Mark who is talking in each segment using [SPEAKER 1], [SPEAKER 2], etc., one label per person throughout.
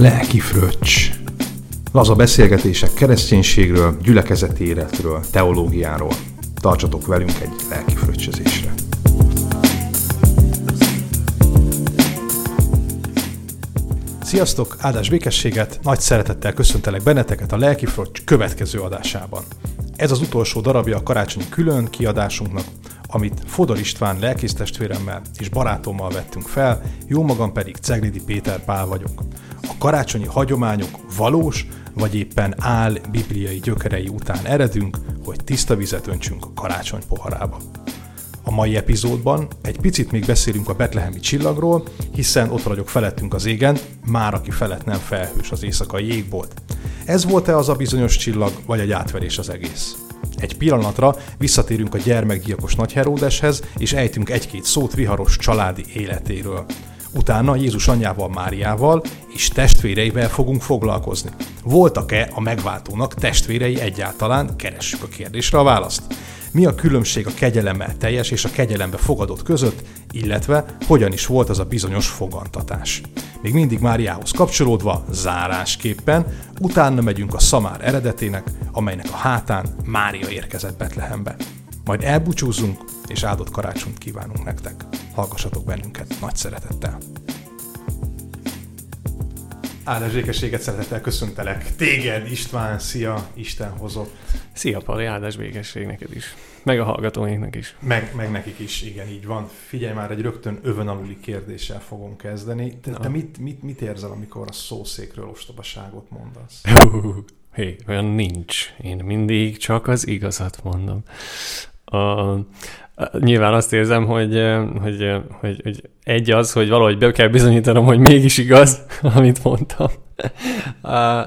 [SPEAKER 1] Lelki fröccs. Laza beszélgetések kereszténységről, gyülekezeti életről, teológiáról. Tartsatok velünk egy lelki fröccsözésre. Sziasztok, áldás békességet, nagy szeretettel köszöntelek benneteket a Lelki Fröccs következő adásában. Ez az utolsó darabja a karácsonyi külön kiadásunknak, amit Fodor István lelkésztestvéremmel és barátommal vettünk fel, jó magam pedig Ceglidi Péter Pál vagyok. A karácsonyi hagyományok valós, vagy éppen áll bibliai gyökerei után eredünk, hogy tiszta vizet öntsünk a karácsony poharába. A mai epizódban egy picit még beszélünk a betlehemi csillagról, hiszen ott vagyok felettünk az égen, már aki felett nem felhős az éjszakai jégbolt. Ez volt-e az a bizonyos csillag, vagy egy átverés az egész? Egy pillanatra visszatérünk a gyermekgyilkos Nagy Heródeshez, és ejtünk egy-két szót viharos családi életéről. Utána Jézus anyjával Máriával és testvéreivel fogunk foglalkozni. Voltak-e a megváltónak testvérei egyáltalán? Keressük a kérdésre a választ. Mi a különbség a kegyelemmel teljes és a kegyelembe fogadott között, illetve hogyan is volt az a bizonyos fogantatás. Még mindig Máriához kapcsolódva, zárásképpen, utána megyünk a szamár eredetének, amelynek a hátán Mária érkezett Betlehembe. Majd elbúcsúzunk, és áldott karácsonyt kívánunk nektek. Hallgassatok bennünket nagy szeretettel! Áldás békességet szeretettel köszöntelek. Téged, István, szia, Isten hozott.
[SPEAKER 2] Szia, Pali, áldás békesség neked is. Meg a hallgatóinknak is.
[SPEAKER 1] Meg, meg nekik is, igen, így van. Figyelj már, egy rögtön övön aluli kérdéssel fogom kezdeni. Te, te mit, mit, mit érzel, amikor a szószékről ostobaságot mondasz?
[SPEAKER 2] Hé, hey, olyan nincs. Én mindig csak az igazat mondom. A, nyilván azt érzem, hogy, hogy, hogy, hogy egy az, hogy valahogy be kell bizonyítanom, hogy mégis igaz, amit mondtam.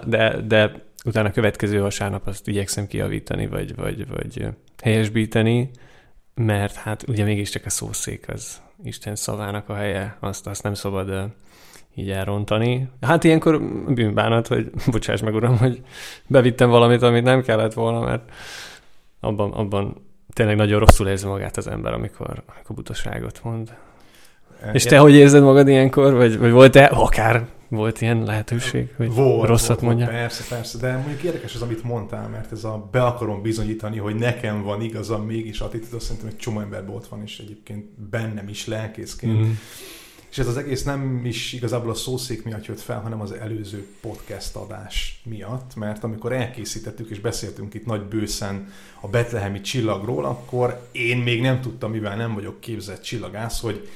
[SPEAKER 2] De, de utána következő vasárnap azt igyekszem kiavítani, vagy, vagy, vagy helyesbíteni, mert hát ugye mégiscsak a szószék az Isten szavának a helye, azt, azt nem szabad így elrontani. Hát ilyenkor bűnbánat, hogy bocsáss meg uram, hogy bevittem valamit, amit nem kellett volna, mert abban, abban tényleg nagyon rosszul érzi magát az ember, amikor, amikor butaságot mond. E, És te hogy érzed magad ilyenkor? Vagy, vagy volt-e akár volt ilyen lehetőség, hogy volt, rosszat volt, mondja?
[SPEAKER 1] Persze, persze, de mondjuk érdekes az, amit mondtál, mert ez a be akarom bizonyítani, hogy nekem van igazam mégis attitűd, azt szerintem egy csomó emberben ott van, és egyébként bennem is lelkészként. Mm-hmm. És ez az egész nem is igazából a szószék miatt jött fel, hanem az előző podcast adás miatt, mert amikor elkészítettük és beszéltünk itt nagy bőszen a betlehemi csillagról, akkor én még nem tudtam, mivel nem vagyok képzett csillagász, hogy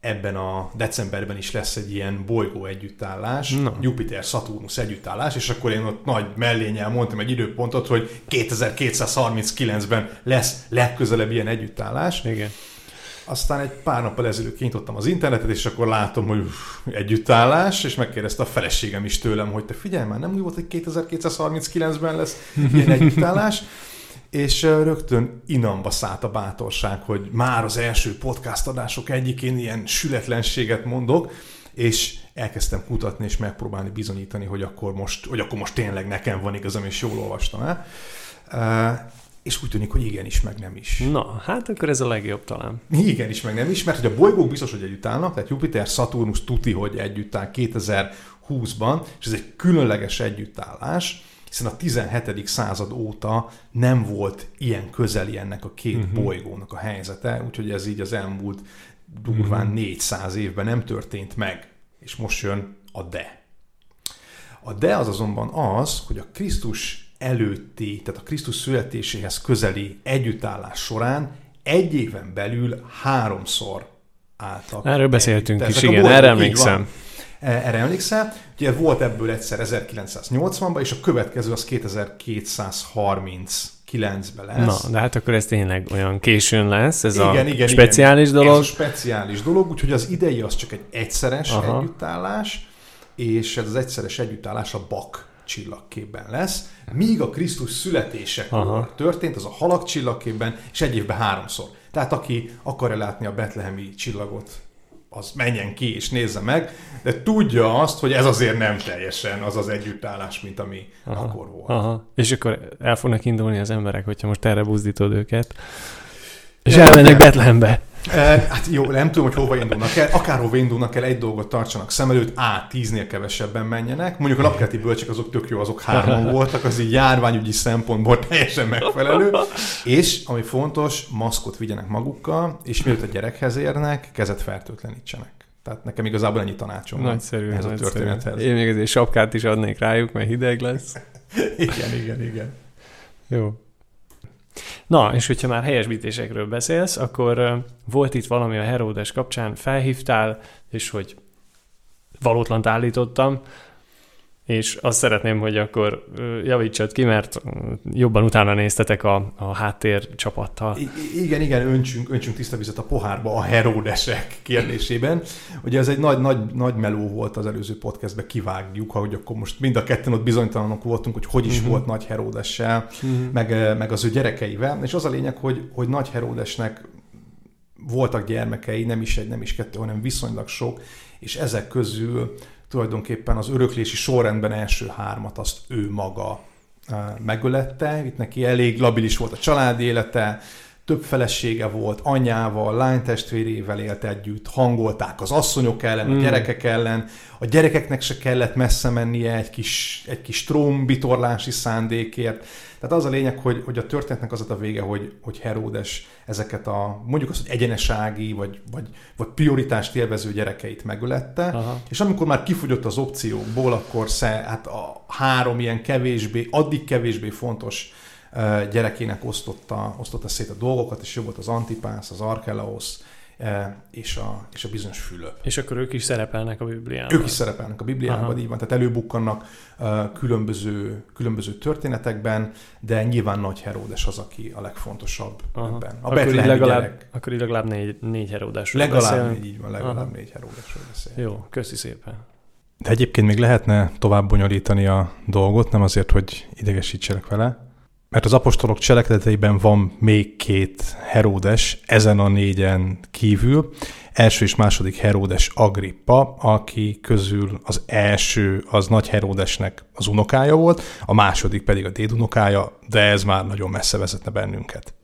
[SPEAKER 1] ebben a decemberben is lesz egy ilyen bolygó együttállás, no. Jupiter-Saturnus együttállás, és akkor én ott nagy mellényel mondtam egy időpontot, hogy 2239-ben lesz legközelebb ilyen együttállás.
[SPEAKER 2] Igen.
[SPEAKER 1] Aztán egy pár nappal ezelőtt kinyitottam az internetet, és akkor látom, hogy együttállás, és megkérdezte a feleségem is tőlem, hogy te figyelj már, nem úgy volt, hogy 2239-ben lesz ilyen együttállás, és rögtön inamba szállt a bátorság, hogy már az első podcast adások egyikén ilyen sületlenséget mondok, és elkezdtem kutatni és megpróbálni bizonyítani, hogy akkor most, hogy akkor most tényleg nekem van igazam, és jól olvastam el. És úgy tűnik, hogy igenis, meg nem is.
[SPEAKER 2] Na, hát akkor ez a legjobb talán.
[SPEAKER 1] Igenis, meg nem is, mert hogy a bolygók biztos, hogy együtt állnak, tehát Jupiter, Saturnus tuti, hogy együtt áll 2020-ban, és ez egy különleges együttállás, hiszen a 17. század óta nem volt ilyen közeli ennek a két uh-huh. bolygónak a helyzete, úgyhogy ez így az elmúlt durván uh-huh. Mhm. 400 évben nem történt meg, és most jön a de. A de az azonban az, hogy a Krisztus előtti, tehát a Krisztus születéséhez közeli együttállás során egy éven belül háromszor álltak.
[SPEAKER 2] Erről beszéltünk is, igen, erre emlékszem.
[SPEAKER 1] E, erre emlékszel? Ugye volt ebből egyszer 1980-ban, és a következő az 2230 9-ben lesz.
[SPEAKER 2] Na, de hát akkor ez tényleg olyan későn lesz, ez igen, a igen, speciális igen. dolog. Ez a
[SPEAKER 1] speciális dolog, úgyhogy az idei az csak egy egyszeres Aha. együttállás, és ez az egyszeres együttállás a bak csillagképben lesz, míg a Krisztus születésekor Aha. történt, az a halak csillagképben, és egy évben háromszor. Tehát aki akarja látni a betlehemi csillagot, az menjen ki és nézze meg, de tudja azt, hogy ez azért nem teljesen az az együttállás, mint ami aha, akkor volt.
[SPEAKER 2] Aha. És akkor el fognak indulni az emberek, hogyha most erre buzdítod őket, és elmennek Betlehembe.
[SPEAKER 1] Hát jó, nem tudom, hogy hova indulnak el. Akárhova indulnak el, egy dolgot tartsanak szem előtt, A, tíznél kevesebben menjenek. Mondjuk a lapkelti bölcsek azok tök jó, azok hárman voltak, az így járványügyi szempontból teljesen megfelelő. És, ami fontos, maszkot vigyenek magukkal, és mielőtt a gyerekhez érnek, kezet fertőtlenítsenek. Tehát nekem igazából ennyi tanácsom
[SPEAKER 2] nagyszerű,
[SPEAKER 1] ez
[SPEAKER 2] nagyszerű.
[SPEAKER 1] a történethez.
[SPEAKER 2] Én még azért sapkát is adnék rájuk, mert hideg lesz.
[SPEAKER 1] igen, igen, igen.
[SPEAKER 2] Jó. Na, és hogyha már helyesbítésekről beszélsz, akkor volt itt valami a Heródes kapcsán, felhívtál, és hogy valótlant állítottam, és azt szeretném, hogy akkor javítsad ki, mert jobban utána néztetek a, a háttér csapattal.
[SPEAKER 1] I- igen, igen, öntsünk, öntsünk tiszta vizet a pohárba a Heródesek kérdésében. Ugye ez egy nagy, nagy, nagy meló volt az előző podcastben, kivágjuk, hogy akkor most mind a ketten ott bizonytalanok voltunk, hogy hogy is uh-huh. volt Nagy Heródessel, uh-huh. meg, meg az ő gyerekeivel. És az a lényeg, hogy, hogy Nagy Heródesnek voltak gyermekei, nem is egy, nem is kettő, hanem viszonylag sok, és ezek közül tulajdonképpen az öröklési sorrendben első hármat azt ő maga megölette. Itt neki elég labilis volt a családi élete, több felesége volt, anyával, lánytestvérével élt együtt, hangolták az asszonyok ellen, a mm. gyerekek ellen, a gyerekeknek se kellett messze mennie egy kis, egy kis trómbitorlási szándékért. Tehát az a lényeg, hogy, hogy a történetnek az a vége, hogy, hogy Heródes ezeket a, mondjuk azt, hogy egyenesági, vagy, vagy, vagy prioritást élvező gyerekeit megölette, Aha. és amikor már kifogyott az opciókból, akkor sze, hát a három ilyen kevésbé, addig kevésbé fontos gyerekének osztotta, osztotta szét a dolgokat, és jobb volt az Antipász, az Arkelaosz, és a, és a bizonyos Fülöp.
[SPEAKER 2] És akkor ők is szerepelnek a Bibliában.
[SPEAKER 1] Ők is szerepelnek a Bibliában, Aha. így van, tehát előbukkannak különböző, különböző történetekben, de nyilván Nagy Heródes az, aki a legfontosabb Aha. ebben. A
[SPEAKER 2] akkor, így legalább, gyerek. akkor így legalább négy, négy Heródesről
[SPEAKER 1] Legalább négy, így van, legalább Aha. négy Heródesről beszél.
[SPEAKER 2] Jó, köszi szépen.
[SPEAKER 1] De egyébként még lehetne tovább bonyolítani a dolgot, nem azért, hogy idegesítselek vele, mert az apostolok cselekedeteiben van még két Heródes, ezen a négyen kívül. Első és második Heródes Agrippa, aki közül az első az nagy Heródesnek az unokája volt, a második pedig a dédunokája, de ez már nagyon messze vezetne bennünket.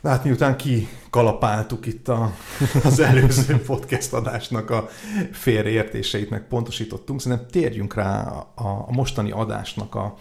[SPEAKER 1] Na hát miután kikalapáltuk itt a, az előző podcast adásnak a félreértéseit, meg pontosítottunk, szerintem térjünk rá a, a mostani adásnak a,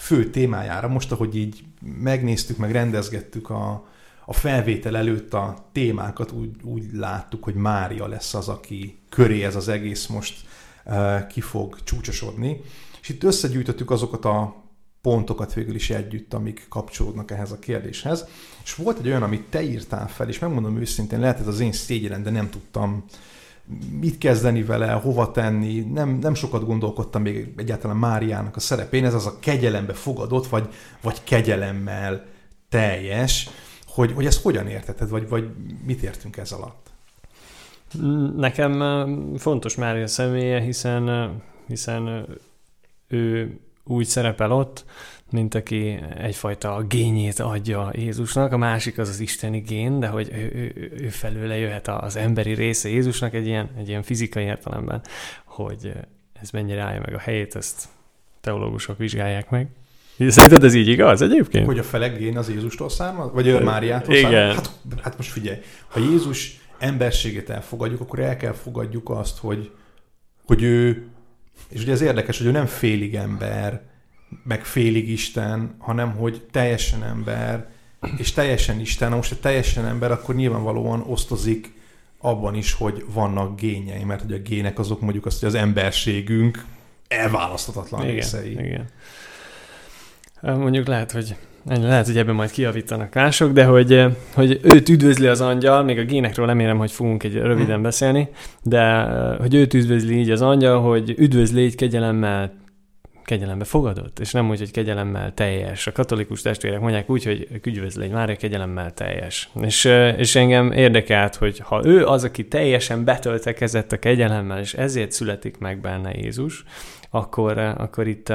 [SPEAKER 1] fő témájára. Most, ahogy így megnéztük, meg rendezgettük a, a felvétel előtt a témákat, úgy, úgy láttuk, hogy Mária lesz az, aki köré ez az egész most uh, ki fog csúcsosodni. És itt összegyűjtöttük azokat a pontokat végül is együtt, amik kapcsolódnak ehhez a kérdéshez. És volt egy olyan, amit te írtál fel, és megmondom őszintén, lehet ez az én szégyenem, de nem tudtam mit kezdeni vele, hova tenni, nem, nem sokat gondolkodtam még egyáltalán Máriának a szerepén, ez az a kegyelembe fogadott, vagy, vagy kegyelemmel teljes, hogy, hogy ezt hogyan érteted, vagy, vagy mit értünk ez alatt?
[SPEAKER 2] Nekem fontos Mária személye, hiszen, hiszen ő úgy szerepel ott, mint aki egyfajta gényét adja Jézusnak, a másik az az isteni gén, de hogy ő, ő, ő felőle jöhet az emberi része Jézusnak egy ilyen, egy ilyen fizikai értelemben, hogy ez mennyire állja meg a helyét, ezt teológusok vizsgálják meg. Szerinted ez így igaz egyébként?
[SPEAKER 1] Hogy a felek gén az Jézustól származ? Vagy a Máriától Igen. származ? Hát, hát most figyelj, ha Jézus emberségét elfogadjuk, akkor el kell fogadjuk azt, hogy, hogy ő, és ugye ez érdekes, hogy ő nem félig ember, meg félig Isten, hanem hogy teljesen ember, és teljesen Isten. Na most, ha teljesen ember, akkor nyilvánvalóan osztozik abban is, hogy vannak génjei, mert hogy a gének azok mondjuk azt, hogy az emberségünk elválaszthatatlan igen, részei.
[SPEAKER 2] Igen. Mondjuk lehet, hogy lehet, hogy ebben majd kiavítanak mások, de hogy, hogy őt üdvözli az angyal, még a génekről nem érem, hogy fogunk egy röviden hmm. beszélni, de hogy őt üdvözli így az angyal, hogy üdvözli így kegyelemmel kegyelembe fogadott, és nem úgy, hogy kegyelemmel teljes. A katolikus testvérek mondják úgy, hogy üdvözlégy már kegyelemmel teljes. És, és engem érdekelt, hogy ha ő az, aki teljesen betöltekezett a kegyelemmel, és ezért születik meg benne Jézus, akkor, akkor itt,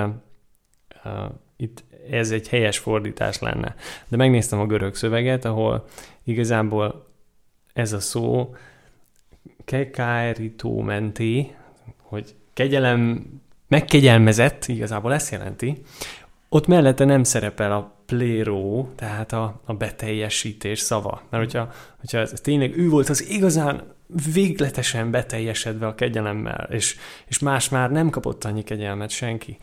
[SPEAKER 2] itt ez egy helyes fordítás lenne. De megnéztem a görög szöveget, ahol igazából ez a szó kekaeritó menti, hogy kegyelem megkegyelmezett, igazából ezt jelenti, ott mellette nem szerepel a pléró, tehát a, a beteljesítés szava. Mert hogyha, hogyha ez, tényleg ő volt az igazán végletesen beteljesedve a kegyelemmel, és, és más már nem kapott annyi kegyelmet senki,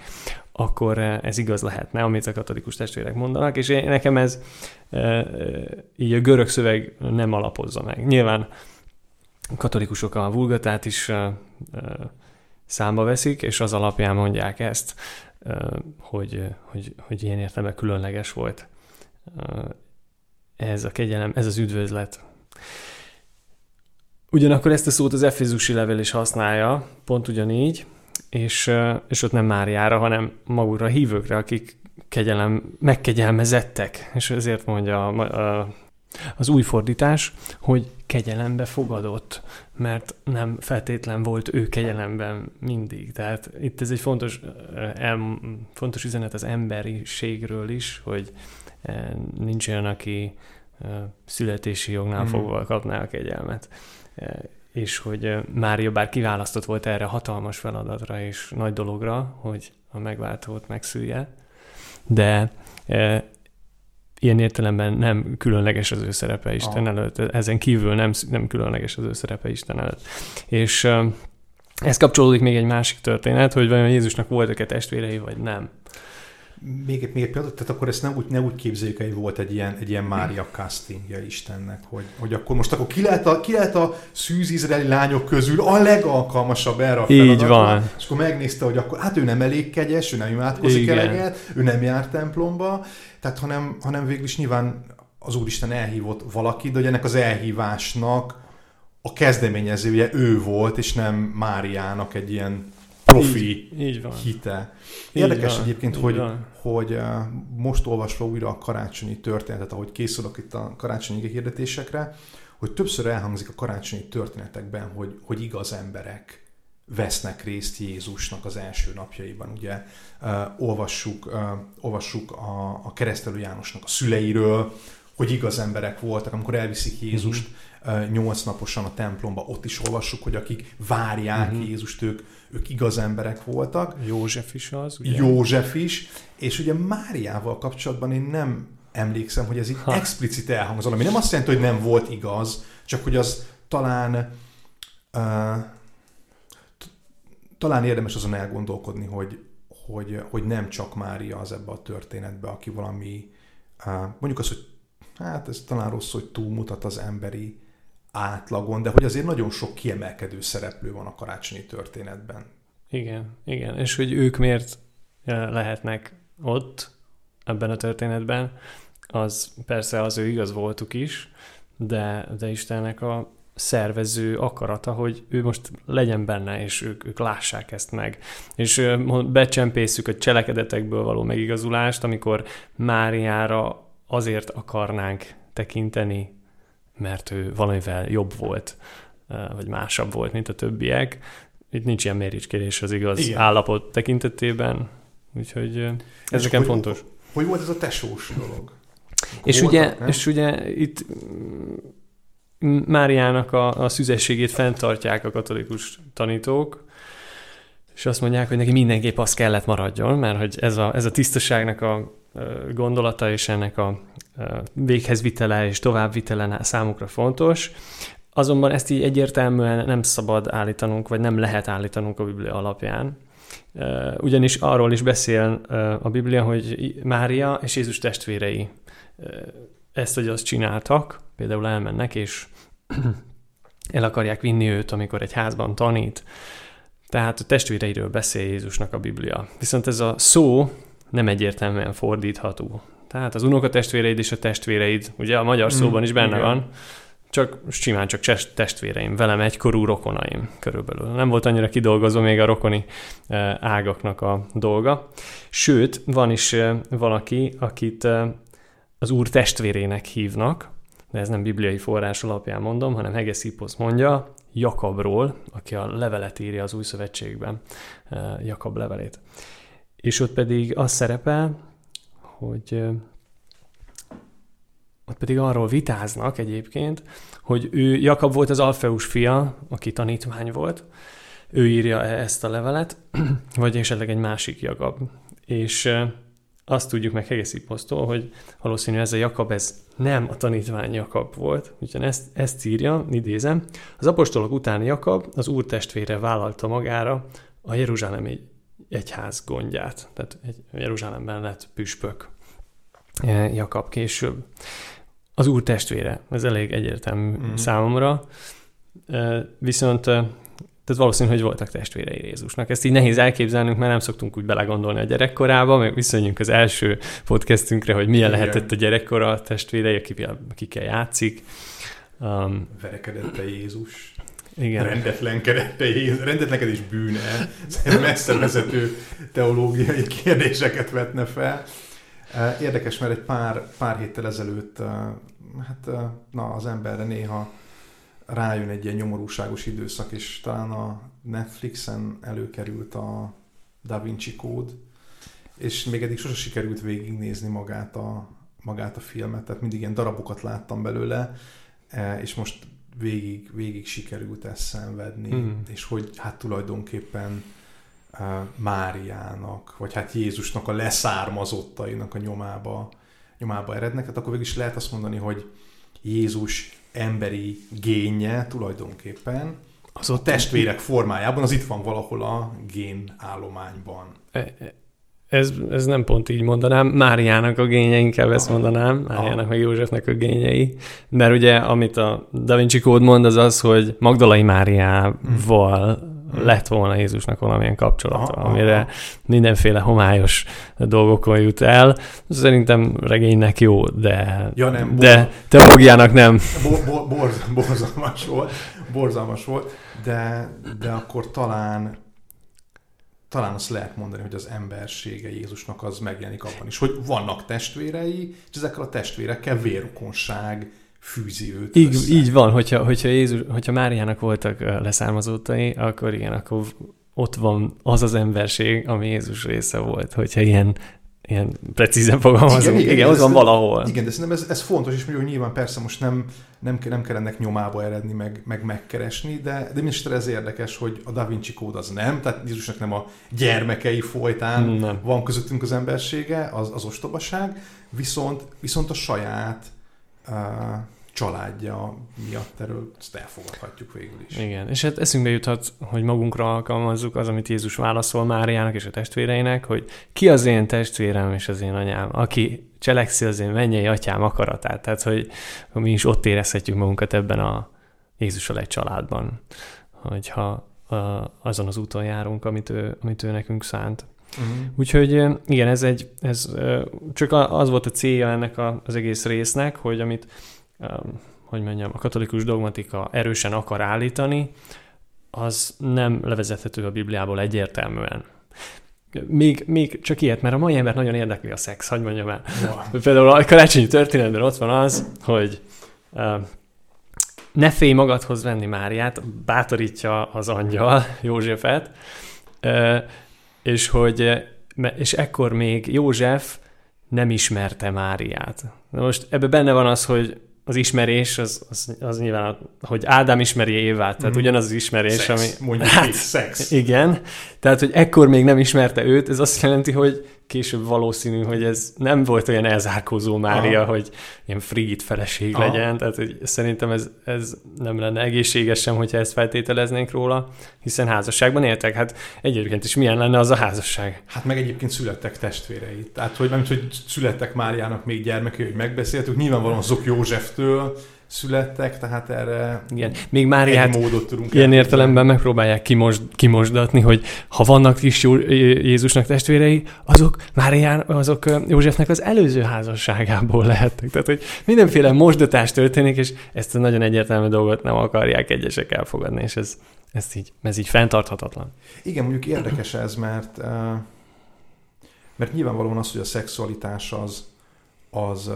[SPEAKER 2] akkor ez igaz lehetne, amit a katolikus testvérek mondanak, és én, nekem ez így a görög szöveg nem alapozza meg. Nyilván a katolikusok a vulgatát is számba veszik, és az alapján mondják ezt, hogy, hogy, hogy ilyen értelme különleges volt. Ez a kegyelem, ez az üdvözlet. Ugyanakkor ezt a szót az Efézusi levél is használja, pont ugyanígy, és, és ott nem Máriára, hanem magukra a hívőkre, akik kegyelem, megkegyelmezettek, és ezért mondja a, a, az új fordítás, hogy kegyelembe fogadott, mert nem feltétlen volt ő kegyelemben mindig. Tehát itt ez egy fontos, el, fontos üzenet az emberiségről is, hogy nincs olyan, aki születési jognál mm. fogva kapná a kegyelmet. És hogy Mária bár kiválasztott volt erre hatalmas feladatra és nagy dologra, hogy a megváltót megszülje, de ilyen értelemben nem különleges az ő szerepe Isten ah. előtt. Ezen kívül nem, nem különleges az ő szerepe Isten előtt. És ez kapcsolódik még egy másik történet, hogy vajon Jézusnak voltak-e testvérei, vagy nem.
[SPEAKER 1] Még, még egy pillanat, tehát akkor ezt nem úgy, ne úgy képzeljük, hogy volt egy ilyen, egy ilyen Mária castingja Istennek, hogy, hogy akkor most akkor ki lehet a, ki lehet a szűz izraeli lányok közül a legalkalmasabb erre a
[SPEAKER 2] feladatra. Így van.
[SPEAKER 1] És akkor megnézte, hogy akkor hát ő nem elég kegyes, ő nem imádkozik eleget, ő nem jár templomba, tehát hanem, hanem végül is nyilván az Úristen elhívott valakit, de hogy ennek az elhívásnak a kezdeményezője ő volt, és nem Máriának egy ilyen profi így, így van. hite. Érdekes így van, egyébként, hogy, van. hogy uh, most olvasva újra a karácsonyi történetet, ahogy készülök itt a karácsonyi hirdetésekre, hogy többször elhangzik a karácsonyi történetekben, hogy, hogy igaz emberek vesznek részt Jézusnak az első napjaiban. Ugye uh, olvassuk, uh, olvassuk a, a keresztelő Jánosnak a szüleiről, hogy igaz emberek voltak, amikor elviszik Jézust uh-huh. Uh, nyolc naposan a templomba, ott is olvassuk, hogy akik várják uh-huh. Jézust, ők, ők igaz emberek voltak.
[SPEAKER 2] József is az, ugye?
[SPEAKER 1] József is, és ugye Máriával kapcsolatban én nem emlékszem, hogy ez így ha. explicit elhangzott, ami nem azt jelenti, hogy nem volt igaz, csak hogy az talán uh, talán érdemes azon elgondolkodni, hogy, hogy, hogy nem csak Mária az ebbe a történetbe, aki valami, mondjuk az, hogy hát ez talán rossz, hogy túlmutat az emberi átlagon, de hogy azért nagyon sok kiemelkedő szereplő van a karácsonyi történetben.
[SPEAKER 2] Igen, igen. És hogy ők miért lehetnek ott, ebben a történetben, az persze az ő igaz voltuk is, de, de Istennek a szervező akarata, hogy ő most legyen benne, és ők, ők lássák ezt meg. És becsempészük a cselekedetekből való megigazulást, amikor Máriára azért akarnánk tekinteni, mert ő valamivel jobb volt, vagy másabb volt, mint a többiek. Itt nincs ilyen méricskérés az igaz Igen. állapot tekintetében, úgyhogy ez nekem fontos.
[SPEAKER 1] Hogy, hogy volt ez a tesós dolog?
[SPEAKER 2] És ugye, és ugye itt Máriának a, a szüzességét fenntartják a katolikus tanítók, és azt mondják, hogy neki mindenképp az kellett maradjon, mert hogy ez a, ez a tisztaságnak a gondolata és ennek a véghez vitele és továbbvitele számukra fontos. Azonban ezt így egyértelműen nem szabad állítanunk, vagy nem lehet állítanunk a Biblia alapján. Ugyanis arról is beszél a Biblia, hogy Mária és Jézus testvérei ezt vagy azt csináltak, például elmennek, és el akarják vinni őt, amikor egy házban tanít. Tehát a testvéreiről beszél Jézusnak a Biblia. Viszont ez a szó nem egyértelműen fordítható. Tehát az unokatestvéreid és a testvéreid, ugye a magyar mm, szóban is benne igen. van, csak simán csak testvéreim, velem egykorú rokonaim körülbelül. Nem volt annyira kidolgozva még a rokoni e, ágaknak a dolga. Sőt, van is e, valaki, akit e, az úr testvérének hívnak, de ez nem bibliai forrás alapján mondom, hanem Hegesippos mondja Jakabról, aki a levelet írja az új szövetségben, Jakab levelét. És ott pedig az szerepel, hogy ott pedig arról vitáznak egyébként, hogy ő, Jakab volt az Alfeus fia, aki tanítvány volt, ő írja ezt a levelet, vagy esetleg egy másik Jakab. És azt tudjuk meg Hegeszipposztól, hogy valószínű ez a Jakab, ez nem a tanítvány Jakab volt. Úgyhogy ezt, ezt írja, idézem. Az apostolok után Jakab az úr testvére vállalta magára a Jeruzsálemi egyház gondját. Tehát egy, Jeruzsálemben lett püspök eh, Jakab később. Az úr testvére, ez elég egyértelmű mm. számomra. Eh, viszont eh, tehát valószínű, hogy voltak testvérei Jézusnak. Ezt így nehéz elképzelnünk, mert nem szoktunk úgy belegondolni a gyerekkorába, meg viszonyunk az első podcastünkre, hogy milyen Igen. lehetett a gyerekkora a testvérei, akikkel játszik.
[SPEAKER 1] Um, Verekedette Jézus. Igen. Rendetlenkedés bűne. Messze vezető teológiai kérdéseket vetne fel. Érdekes, mert egy pár, pár héttel ezelőtt hát na, az emberre néha rájön egy ilyen nyomorúságos időszak, és talán a Netflixen előkerült a Da Vinci kód, és még eddig sose sikerült végignézni magát a, magát a filmet, tehát mindig ilyen darabokat láttam belőle, és most végig, végig sikerült ezt szenvedni, mm. és hogy hát tulajdonképpen uh, Máriának, vagy hát Jézusnak a leszármazottainak a nyomába, nyomába erednek, hát akkor végig is lehet azt mondani, hogy Jézus emberi génje tulajdonképpen az a testvérek formájában, az itt van valahol a gén állományban. E,
[SPEAKER 2] e, ez, ez nem pont így mondanám, Máriának a génye, inkább ezt mondanám, Máriának meg Józsefnek a gényei, mert ugye amit a Da Vinci kód mond, az az, hogy Magdalai Máriával Hmm. lett volna Jézusnak valamilyen kapcsolata, aha, amire aha. mindenféle homályos dolgokon jut el. Szerintem regénynek jó, de, ja, nem, de teológiának nem.
[SPEAKER 1] Bo, bo, borz, borzalmas volt, borzalmas volt, de, de akkor talán talán azt lehet mondani, hogy az embersége Jézusnak az megjelenik abban is, hogy vannak testvérei, és ezekkel a testvérekkel vérrokonság, fűzi őt
[SPEAKER 2] így, össze. így van, hogyha, hogyha, Jézus, hogyha Máriának voltak leszármazottai, akkor igen, akkor ott van az az emberség, ami Jézus része volt, hogyha ilyen ilyen precízen fogalmazunk. Igen, igen, igen ott van valahol.
[SPEAKER 1] Igen, de szerintem ez, ez fontos, és mondjuk nyilván persze most nem, nem, nem kell ennek nyomába eredni, meg, meg megkeresni, de, de mindesetre ez érdekes, hogy a Da Vinci kód az nem, tehát Jézusnak nem a gyermekei folytán nem. van közöttünk az embersége, az, az ostobaság, viszont, viszont a saját uh, családja miatt erről ezt elfogadhatjuk végül is.
[SPEAKER 2] Igen, és hát eszünkbe juthat, hogy magunkra alkalmazzuk az, amit Jézus válaszol Máriának és a testvéreinek, hogy ki az én testvérem és az én anyám, aki cselekszi az én mennyei atyám akaratát. Tehát, hogy, mi is ott érezhetjük magunkat ebben a Jézussal egy családban, hogyha azon az úton járunk, amit ő, amit ő nekünk szánt. Uh-huh. Úgyhogy igen, ez egy, ez csak az volt a célja ennek az egész résznek, hogy amit hogy mondjam, a katolikus dogmatika erősen akar állítani, az nem levezethető a Bibliából egyértelműen. Még, még csak ilyet, mert a mai ember nagyon érdekli a szex, hogy mondjam el. Ja. Például a karácsonyi történetben ott van az, hogy uh, ne félj magadhoz venni Máriát, bátorítja az angyal Józsefet, uh, és hogy és ekkor még József nem ismerte Máriát. Na most ebbe benne van az, hogy az ismerés, az, az, az nyilván, hogy Ádám ismeri Évát, tehát mm. ugyanaz az ismerés,
[SPEAKER 1] szex,
[SPEAKER 2] ami...
[SPEAKER 1] Mondjuk hát, szex.
[SPEAKER 2] Igen, tehát, hogy ekkor még nem ismerte őt, ez azt jelenti, hogy később valószínű, hogy ez nem volt olyan elzárkózó Mária, Aha. hogy ilyen frigid feleség Aha. legyen, tehát hogy szerintem ez, ez nem lenne egészséges sem, hogyha ezt feltételeznénk róla, hiszen házasságban éltek. Hát egyébként is milyen lenne az a házasság?
[SPEAKER 1] Hát meg egyébként születtek testvérei. Tehát, hogy nem hogy születtek Máriának még gyermekei, hogy megbeszéltük, nyilvánvalóan azok Józseftől, születtek, tehát erre
[SPEAKER 2] Igen. Még már egy hát módot tudunk ilyen értelemben megpróbálják kimosd, kimosdatni, hogy ha vannak is Jézusnak testvérei, azok Márián, azok Józsefnek az előző házasságából lehettek. Tehát, hogy mindenféle mosdatás történik, és ezt a nagyon egyértelmű dolgot nem akarják egyesek elfogadni, és ez, ez, így, ez így fenntarthatatlan.
[SPEAKER 1] Igen, mondjuk érdekes ez, mert, mert nyilvánvalóan az, hogy a szexualitás az, az,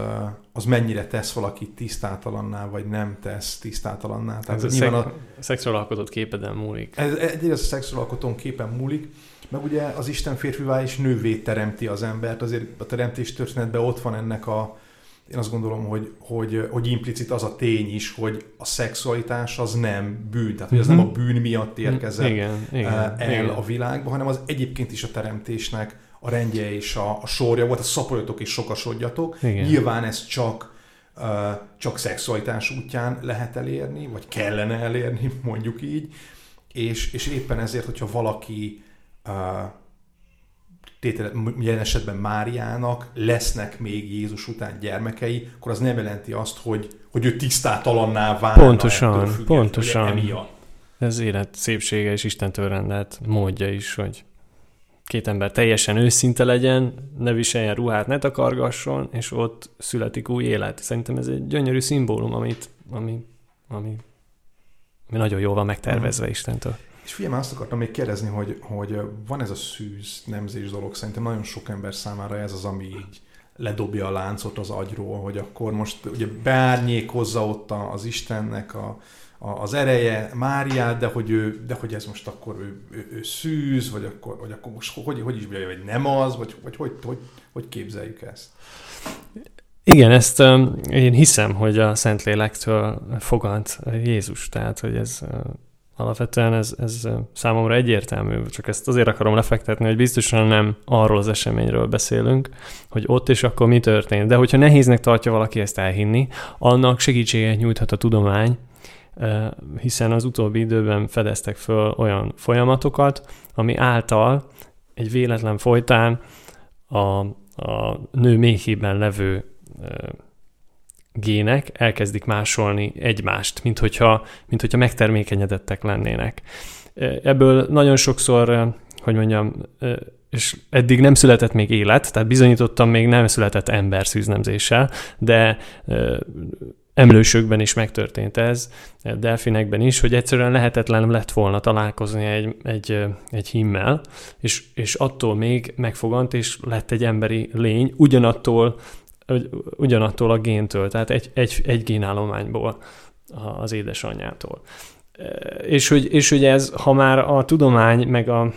[SPEAKER 1] az mennyire tesz valakit tisztátalanná, vagy nem tesz tisztátalanná.
[SPEAKER 2] Tehát ez a, a szexuál alkotott képeden múlik.
[SPEAKER 1] Ez, ez a alkotón képen múlik, meg ugye az Isten férfivá és nővé teremti az embert, azért a teremtés történetben ott van ennek a, én azt gondolom, hogy, hogy, hogy implicit az a tény is, hogy a szexualitás az nem bűn, tehát hogy az nem a mhm. bűn miatt érkezett igen, igen, el igen. a világba, hanem az egyébként is a teremtésnek a rendje és a, a sorja volt, a szaporjatok és sokasodjatok.
[SPEAKER 2] Igen.
[SPEAKER 1] Nyilván ez csak uh, csak szexualitás útján lehet elérni, vagy kellene elérni, mondjuk így, és, és éppen ezért, hogyha valaki uh, tétele, jelen esetben Máriának lesznek még Jézus után gyermekei, akkor az nem jelenti azt, hogy, hogy ő tisztátalanná válna.
[SPEAKER 2] Pontosan, pontosan. Ez élet szépsége és Istentől rendelt módja is, hogy két ember teljesen őszinte legyen, ne viseljen ruhát, ne takargasson, és ott születik új élet. Szerintem ez egy gyönyörű szimbólum, amit, ami, ami, ami nagyon jól van megtervezve mm. Istentől.
[SPEAKER 1] És figyelj, azt akartam még kérdezni, hogy, hogy van ez a szűz nemzés dolog, szerintem nagyon sok ember számára ez az, ami így ledobja a láncot az agyról, hogy akkor most ugye beárnyékozza ott az Istennek a, az ereje Máriát, de hogy, ő, de hogy ez most akkor ő, ő, ő szűz, vagy akkor, vagy akkor most hogy, hogy is vagy nem az, vagy, vagy hogy, hogy, hogy képzeljük ezt?
[SPEAKER 2] Igen, ezt én hiszem, hogy a Szentlélektől fogad Jézus, tehát hogy ez alapvetően ez, ez számomra egyértelmű, csak ezt azért akarom lefektetni, hogy biztosan nem arról az eseményről beszélünk, hogy ott és akkor mi történt. De hogyha nehéznek tartja valaki ezt elhinni, annak segítséget nyújthat a tudomány, hiszen az utóbbi időben fedeztek föl olyan folyamatokat, ami által egy véletlen folytán a, a nő méhében levő gének elkezdik másolni egymást, mint hogyha, mint hogyha megtermékenyedettek lennének. Ebből nagyon sokszor, hogy mondjam, és eddig nem született még élet, tehát bizonyítottam, még nem született ember szűznemzéssel, de emlősökben is megtörtént ez, delfinekben is, hogy egyszerűen lehetetlen lett volna találkozni egy, egy, egy himmel, és, és attól még megfogant, és lett egy emberi lény, ugyanattól ugyanattól a géntől, tehát egy, egy, egy génállományból az édesanyjától. És hogy, és hogy ez, ha már a tudomány meg a,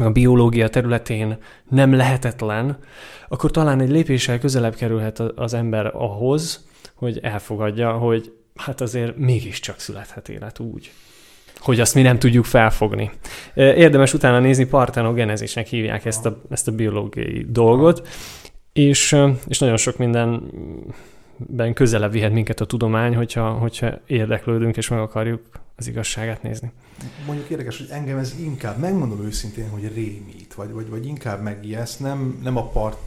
[SPEAKER 2] a biológia területén nem lehetetlen, akkor talán egy lépéssel közelebb kerülhet az ember ahhoz, hogy elfogadja, hogy hát azért mégiscsak születhet élet úgy, hogy azt mi nem tudjuk felfogni. Érdemes utána nézni, partenogenezisnek hívják ezt a, ezt a biológiai dolgot, és, és nagyon sok mindenben közelebb vihet minket a tudomány, hogyha, hogyha érdeklődünk és meg akarjuk az igazságát nézni.
[SPEAKER 1] Mondjuk érdekes, hogy engem ez inkább, megmondom őszintén, hogy rémít, vagy, vagy, vagy inkább megijeszt, nem, nem a part,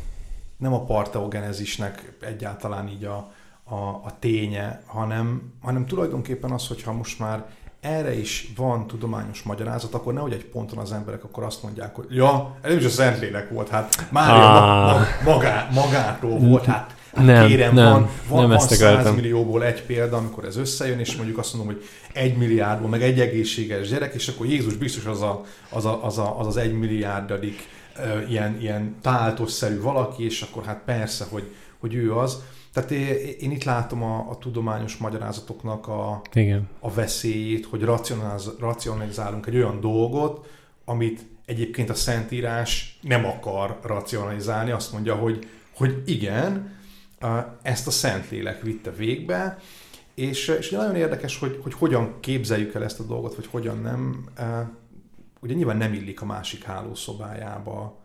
[SPEAKER 1] nem a parteogenezisnek egyáltalán így a, a, a ténye, hanem, hanem tulajdonképpen az, hogyha most már erre is van tudományos magyarázat, akkor nehogy egy ponton az emberek akkor azt mondják, hogy ja, ez is a Szentlélek volt, hát Mária ah. ma, magá, magától volt, hát
[SPEAKER 2] nem, kérem, nem, van,
[SPEAKER 1] van, nem van 100 millióból egy példa, amikor ez összejön, és mondjuk azt mondom, hogy egy milliárdból, meg egy egészséges gyerek, és akkor Jézus biztos az a, az, a, az, a, az, az egy milliárdadik uh, ilyen, ilyen táltosszerű valaki, és akkor hát persze, hogy, hogy ő az. Tehát én itt látom a, a tudományos magyarázatoknak a, Igen. a veszélyét, hogy racionalizálunk egy olyan dolgot, amit egyébként a Szentírás nem akar racionalizálni, azt mondja, hogy, hogy igen, ezt a Szentlélek vitte végbe, és, és nagyon érdekes, hogy, hogy hogyan képzeljük el ezt a dolgot, vagy hogyan nem. Ugye nyilván nem illik a másik hálószobájába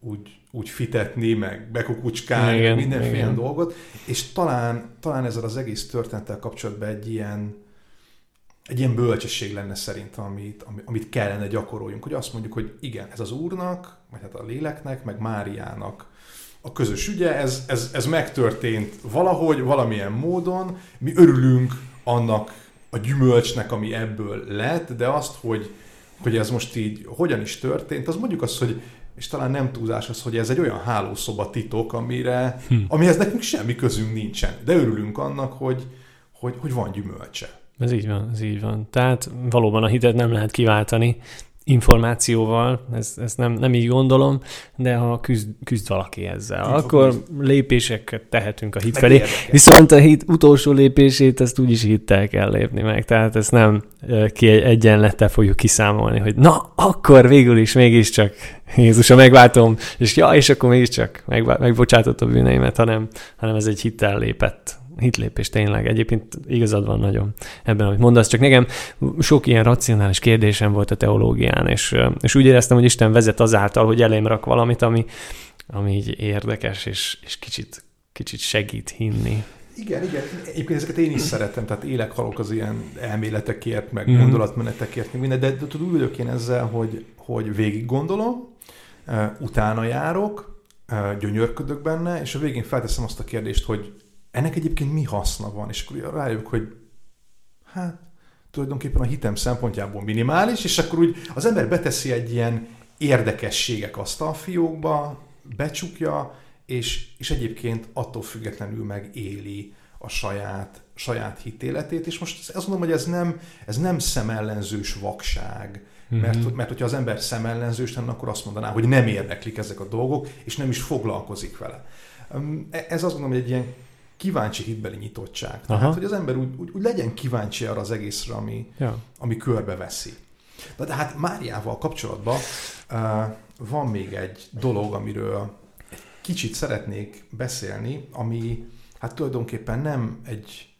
[SPEAKER 1] úgy, úgy fitetni, meg bekukucskálni, igen, mindenféle igen. dolgot, és talán, talán ezzel az egész történettel kapcsolatban egy ilyen, egy ilyen bölcsesség lenne szerintem, amit, amit kellene gyakoroljunk, hogy azt mondjuk, hogy igen, ez az Úrnak, vagy hát a léleknek, meg Máriának a közös ügye, ez, ez, ez megtörtént valahogy, valamilyen módon, mi örülünk annak a gyümölcsnek, ami ebből lett, de azt, hogy, hogy ez most így hogyan is történt, az mondjuk azt, hogy és talán nem túlzás az, hogy ez egy olyan hálószoba titok, amire, hm. amihez nekünk semmi közünk nincsen. De örülünk annak, hogy, hogy, hogy van gyümölcse.
[SPEAKER 2] Ez így van, ez így van. Tehát valóban a hitet nem lehet kiváltani információval, ez, ez nem, nem így gondolom, de ha küzd, küzd valaki ezzel, Ki akkor lépéseket tehetünk a hit meg felé. Érdekes. Viszont a hit utolsó lépését ezt úgyis hittel kell lépni meg, tehát ezt nem ki egy egyenlettel fogjuk kiszámolni, hogy na, akkor végül is mégiscsak Jézus a megváltom, és ja, és akkor mégiscsak meg, megbocsátott a bűneimet, hanem, hanem ez egy hittel lépett hitlépés tényleg. Egyébként igazad van nagyon ebben, amit mondasz, csak nekem sok ilyen racionális kérdésem volt a teológián, és, és úgy éreztem, hogy Isten vezet azáltal, hogy elém rak valamit, ami, ami így érdekes, és, és kicsit, kicsit segít hinni.
[SPEAKER 1] Igen, igen. Egyébként ezeket én is szeretem, tehát élek halok az ilyen elméletekért, meg mm. gondolatmenetekért, meg minden, de, tudod, ülök én ezzel, hogy, hogy végig gondolom, utána járok, gyönyörködök benne, és a végén felteszem azt a kérdést, hogy ennek egyébként mi haszna van, és akkor rájövök, hogy hát tulajdonképpen a hitem szempontjából minimális, és akkor úgy az ember beteszi egy ilyen érdekességek asztalfiókba, becsukja, és, és egyébként attól függetlenül megéli a saját, saját hitéletét, és most azt mondom, hogy ez nem, ez nem szemellenzős vakság, mm-hmm. mert, mert hogyha az ember szemellenzős lenne, akkor azt mondaná, hogy nem érdeklik ezek a dolgok, és nem is foglalkozik vele. E, ez azt mondom, hogy egy ilyen kíváncsi hitbeli nyitottság. Aha. Tehát, hogy az ember úgy, úgy, úgy legyen kíváncsi arra az egészre, ami, ja. ami körbeveszi. De, de hát Máriával kapcsolatban uh, van még egy dolog, amiről egy kicsit szeretnék beszélni, ami hát tulajdonképpen nem egy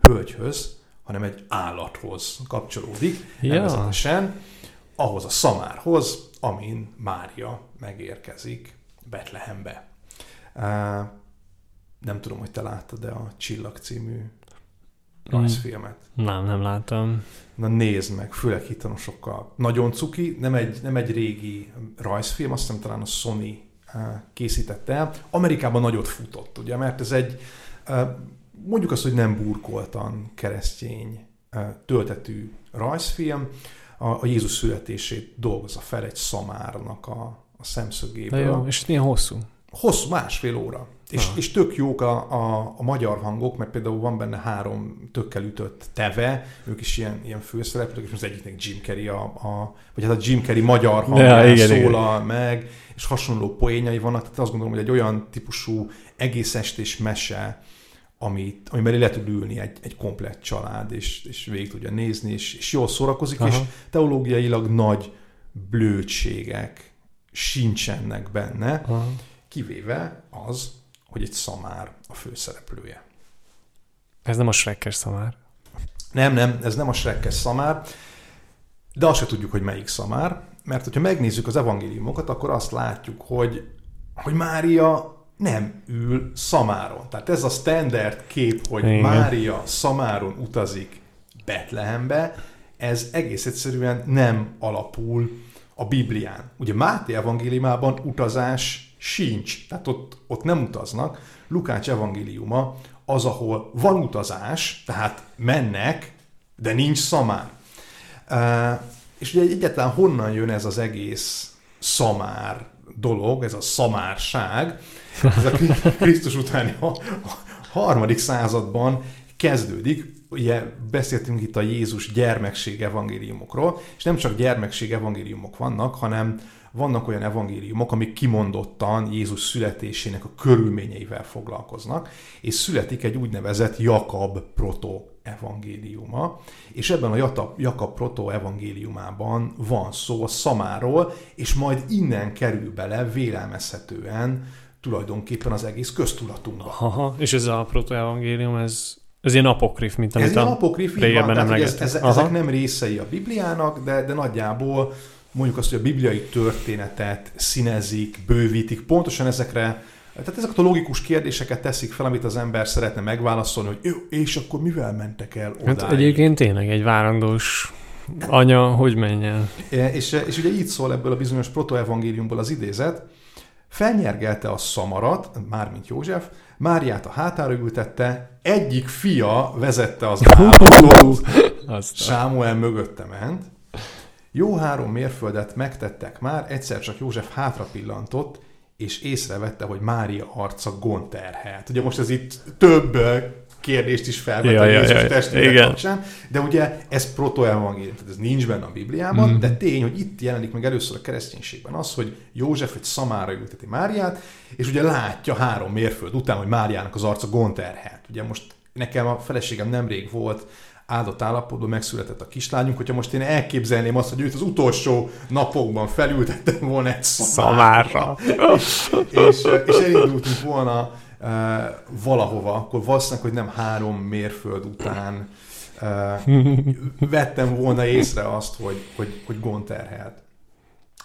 [SPEAKER 1] hölgyhöz, hanem egy állathoz kapcsolódik, ja. nevezetesen ahhoz a szamárhoz, amin Mária megérkezik Betlehembe. Uh, nem tudom, hogy te láttad-e a Csillag című rajzfilmet.
[SPEAKER 2] Nem, nem láttam.
[SPEAKER 1] Na nézd meg, főleg hitanosokkal. Nagyon cuki, nem egy, nem egy régi rajzfilm, azt hiszem talán a Sony készítette el. Amerikában nagyot futott, ugye, mert ez egy, mondjuk azt, hogy nem burkoltan keresztény töltetű rajzfilm, a, a Jézus születését dolgozza fel egy szamárnak a, a szemszögéből.
[SPEAKER 2] De jó, és milyen hosszú?
[SPEAKER 1] Hosszú, másfél óra. És, és tök jók a, a, a magyar hangok, mert például van benne három tökkel ütött teve, ők is ilyen, ilyen főszereplők, és az egyiknek Jim Carrey, a, a, vagy hát a Jim Carrey magyar hangján ja, szólal igen. meg, és hasonló poénjai vannak, tehát azt gondolom, hogy egy olyan típusú egész estés mese, amit, amiben le tud ülni egy, egy komplett család, és, és végig tudja nézni, és, és jól szórakozik, Aha. és teológiailag nagy blödségek sincsenek benne, Aha. Kivéve az, hogy egy szamár a főszereplője.
[SPEAKER 2] Ez nem a Shrekkes szamár?
[SPEAKER 1] Nem, nem, ez nem a Shrekkes szamár, de azt se tudjuk, hogy melyik szamár, mert hogyha megnézzük az evangéliumokat, akkor azt látjuk, hogy, hogy Mária nem ül szamáron. Tehát ez a standard kép, hogy Igen. Mária szamáron utazik Betlehembe, ez egész egyszerűen nem alapul a Biblián. Ugye Máté evangéliumában utazás sincs, tehát ott, ott nem utaznak. Lukács evangéliuma az, ahol van utazás, tehát mennek, de nincs szamár. Uh, és ugye egyáltalán honnan jön ez az egész szamár dolog, ez a szamárság, ez a Krisztus utáni a harmadik században kezdődik. Ugye beszéltünk itt a Jézus gyermekség evangéliumokról, és nem csak gyermekség evangéliumok vannak, hanem vannak olyan evangéliumok, amik kimondottan Jézus születésének a körülményeivel foglalkoznak, és születik egy úgynevezett Jakab proto evangéliuma, és ebben a Jakab proto evangéliumában van szó a szamáról, és majd innen kerül bele vélelmezhetően tulajdonképpen az egész köztudatunkba.
[SPEAKER 2] Aha, és ez a protoevangélium, ez, ez ilyen apokrif, mint amit
[SPEAKER 1] ez a apokrif, régebben van, nem ez, ez, ezek nem részei a Bibliának, de, de nagyjából mondjuk azt, hogy a bibliai történetet színezik, bővítik, pontosan ezekre tehát ezeket a logikus kérdéseket teszik fel, amit az ember szeretne megválaszolni, hogy jó, és akkor mivel mentek el oda?
[SPEAKER 2] Hát egyébként tényleg egy várandós anya, hogy menjen.
[SPEAKER 1] És, és ugye így szól ebből a bizonyos protoevangéliumból az idézet, Felnyergelte a szamarat, mármint József, Máriát a hátára ültette, egyik fia vezette az állatot, Sámuel mögötte ment. Jó három mérföldet megtettek már, egyszer csak József hátra pillantott, és észrevette, hogy Mária arca gonterhelt. Ugye most ez itt több kérdést is felvet ja, a Jézus ja, testvére kapcsán, de ugye ez protoevangélium, tehát ez nincs benne a Bibliában, mm. de tény, hogy itt jelenik meg először a kereszténységben az, hogy József egy szamára ülteti Máriát, és ugye látja három mérföld után, hogy Máriának az arca gonterhet. Ugye most nekem a feleségem nemrég volt áldott állapotban megszületett a kislányunk, hogyha most én elképzelném azt, hogy őt az utolsó napokban felültettem volna egy
[SPEAKER 2] szamárra,
[SPEAKER 1] és, és, és elindultunk volna uh, valahova, akkor valószínűleg, hogy nem három mérföld után uh, vettem volna észre azt, hogy, hogy, hogy gond terhelt.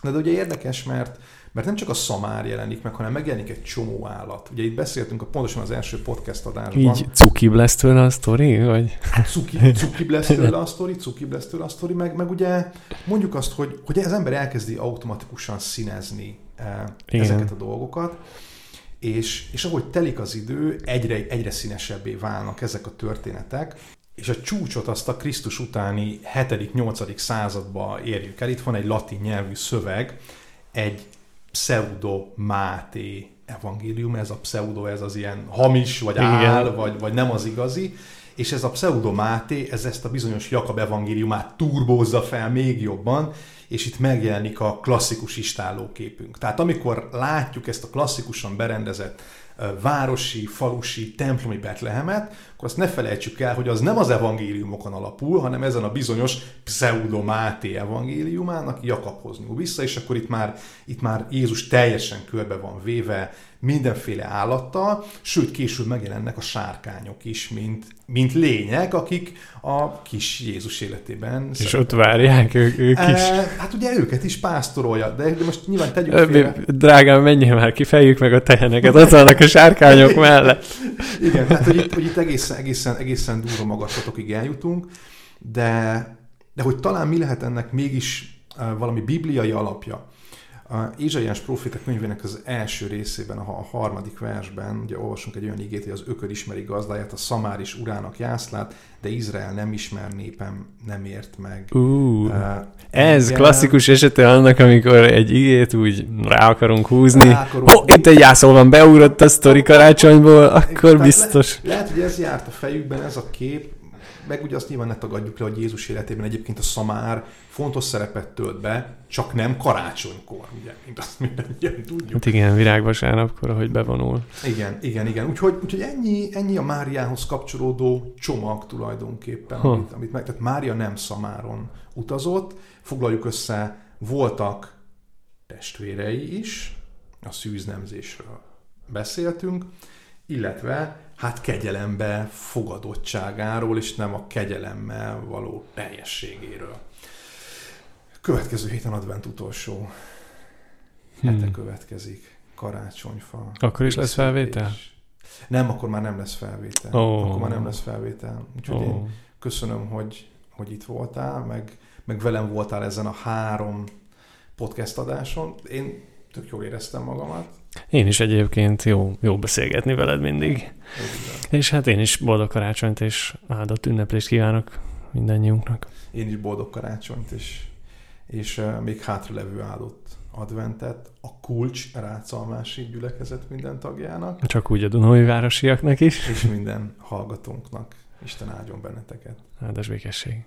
[SPEAKER 1] De, de ugye érdekes, mert mert nem csak a szamár jelenik meg, hanem megjelenik egy csomó állat. Ugye itt beszéltünk a, pontosan az első podcast adásban.
[SPEAKER 2] Így cukibb lesz tőle a sztori? Vagy?
[SPEAKER 1] Hát cuki, cukibb lesz tőle a sztori, cukibb lesz tőle a sztori, meg, meg ugye mondjuk azt, hogy, hogy az ember elkezdi automatikusan színezni eh, ezeket a dolgokat, és, és ahogy telik az idő, egyre, egyre színesebbé válnak ezek a történetek, és a csúcsot azt a Krisztus utáni 7.-8. századba érjük el. Itt van egy latin nyelvű szöveg, egy pseudo Máté evangélium, ez a pseudo, ez az ilyen hamis, vagy Igen. áll, vagy, vagy nem az igazi, és ez a pseudo Máté, ez ezt a bizonyos Jakab evangéliumát turbózza fel még jobban, és itt megjelenik a klasszikus istálóképünk. Tehát amikor látjuk ezt a klasszikusan berendezett városi, falusi, templomi Betlehemet, akkor azt ne felejtsük el, hogy az nem az evangéliumokon alapul, hanem ezen a bizonyos pseudo Máté evangéliumának Jakabhoz nyúl vissza, és akkor itt már, itt már Jézus teljesen körbe van véve mindenféle állattal, sőt később megjelennek a sárkányok is, mint, mint lények, akik a kis Jézus életében
[SPEAKER 2] És szerepel. ott várják ők, ők is.
[SPEAKER 1] E, hát ugye őket is pásztorolja, de, de most nyilván tegyük félre.
[SPEAKER 2] Drágám, menjél már ki, fejjük meg a teheneket, ott vannak a sárkányok mellett.
[SPEAKER 1] Igen, hát hogy itt, hogy itt egészen, egészen, egészen durva magaslatokig eljutunk, de, de hogy talán mi lehet ennek mégis valami bibliai alapja. A Ézsaiás proféta könyvének az első részében, a harmadik versben, ugye olvasunk egy olyan igét, hogy az ökör ismeri gazdáját, a szamár is urának jászlát, de Izrael nem ismer népem, nem ért meg.
[SPEAKER 2] Uh, uh, ez igen, klasszikus esete annak, amikor egy igét úgy rá akarunk húzni. Rá akarunk. Oh, itt egy jászol van, beugrott a sztori karácsonyból, akkor biztos.
[SPEAKER 1] Le, lehet, hogy ez járt a fejükben, ez a kép, meg ugye azt nyilván ne tagadjuk le, hogy Jézus életében egyébként a szamár fontos szerepet tölt be, csak nem karácsonykor, ugye, mint azt mindannyian tudjuk.
[SPEAKER 2] Hát igen, virágvasárnapkor, ahogy bevonul.
[SPEAKER 1] Igen, igen, igen. Úgyhogy, úgyhogy ennyi, ennyi a Máriához kapcsolódó csomag tulajdonképpen, ha. amit, amit meg, tehát Mária nem szamáron utazott, foglaljuk össze, voltak testvérei is, a szűznemzésről beszéltünk, illetve hát kegyelembe fogadottságáról, és nem a kegyelemmel való teljességéről. Következő héten advent utolsó hmm. hete következik. Karácsonyfa.
[SPEAKER 2] Akkor is lesz felvétel?
[SPEAKER 1] Nem, akkor már nem lesz felvétel. Oh. Akkor már nem lesz felvétel. Úgyhogy oh. én köszönöm, hogy, hogy itt voltál, meg, meg velem voltál ezen a három podcast adáson. Én tök jól éreztem magamat.
[SPEAKER 2] Én is egyébként jó, jó beszélgetni veled mindig. Igen. És hát én is boldog karácsonyt és áldott ünneplést kívánok mindannyiunknak.
[SPEAKER 1] Én is boldog karácsonyt, és, és uh, még hátralevő áldott adventet a kulcs rácalmási gyülekezet minden tagjának.
[SPEAKER 2] Csak úgy a Dunói városiaknak is.
[SPEAKER 1] És minden hallgatónknak. Isten áldjon benneteket.
[SPEAKER 2] Áldás békesség.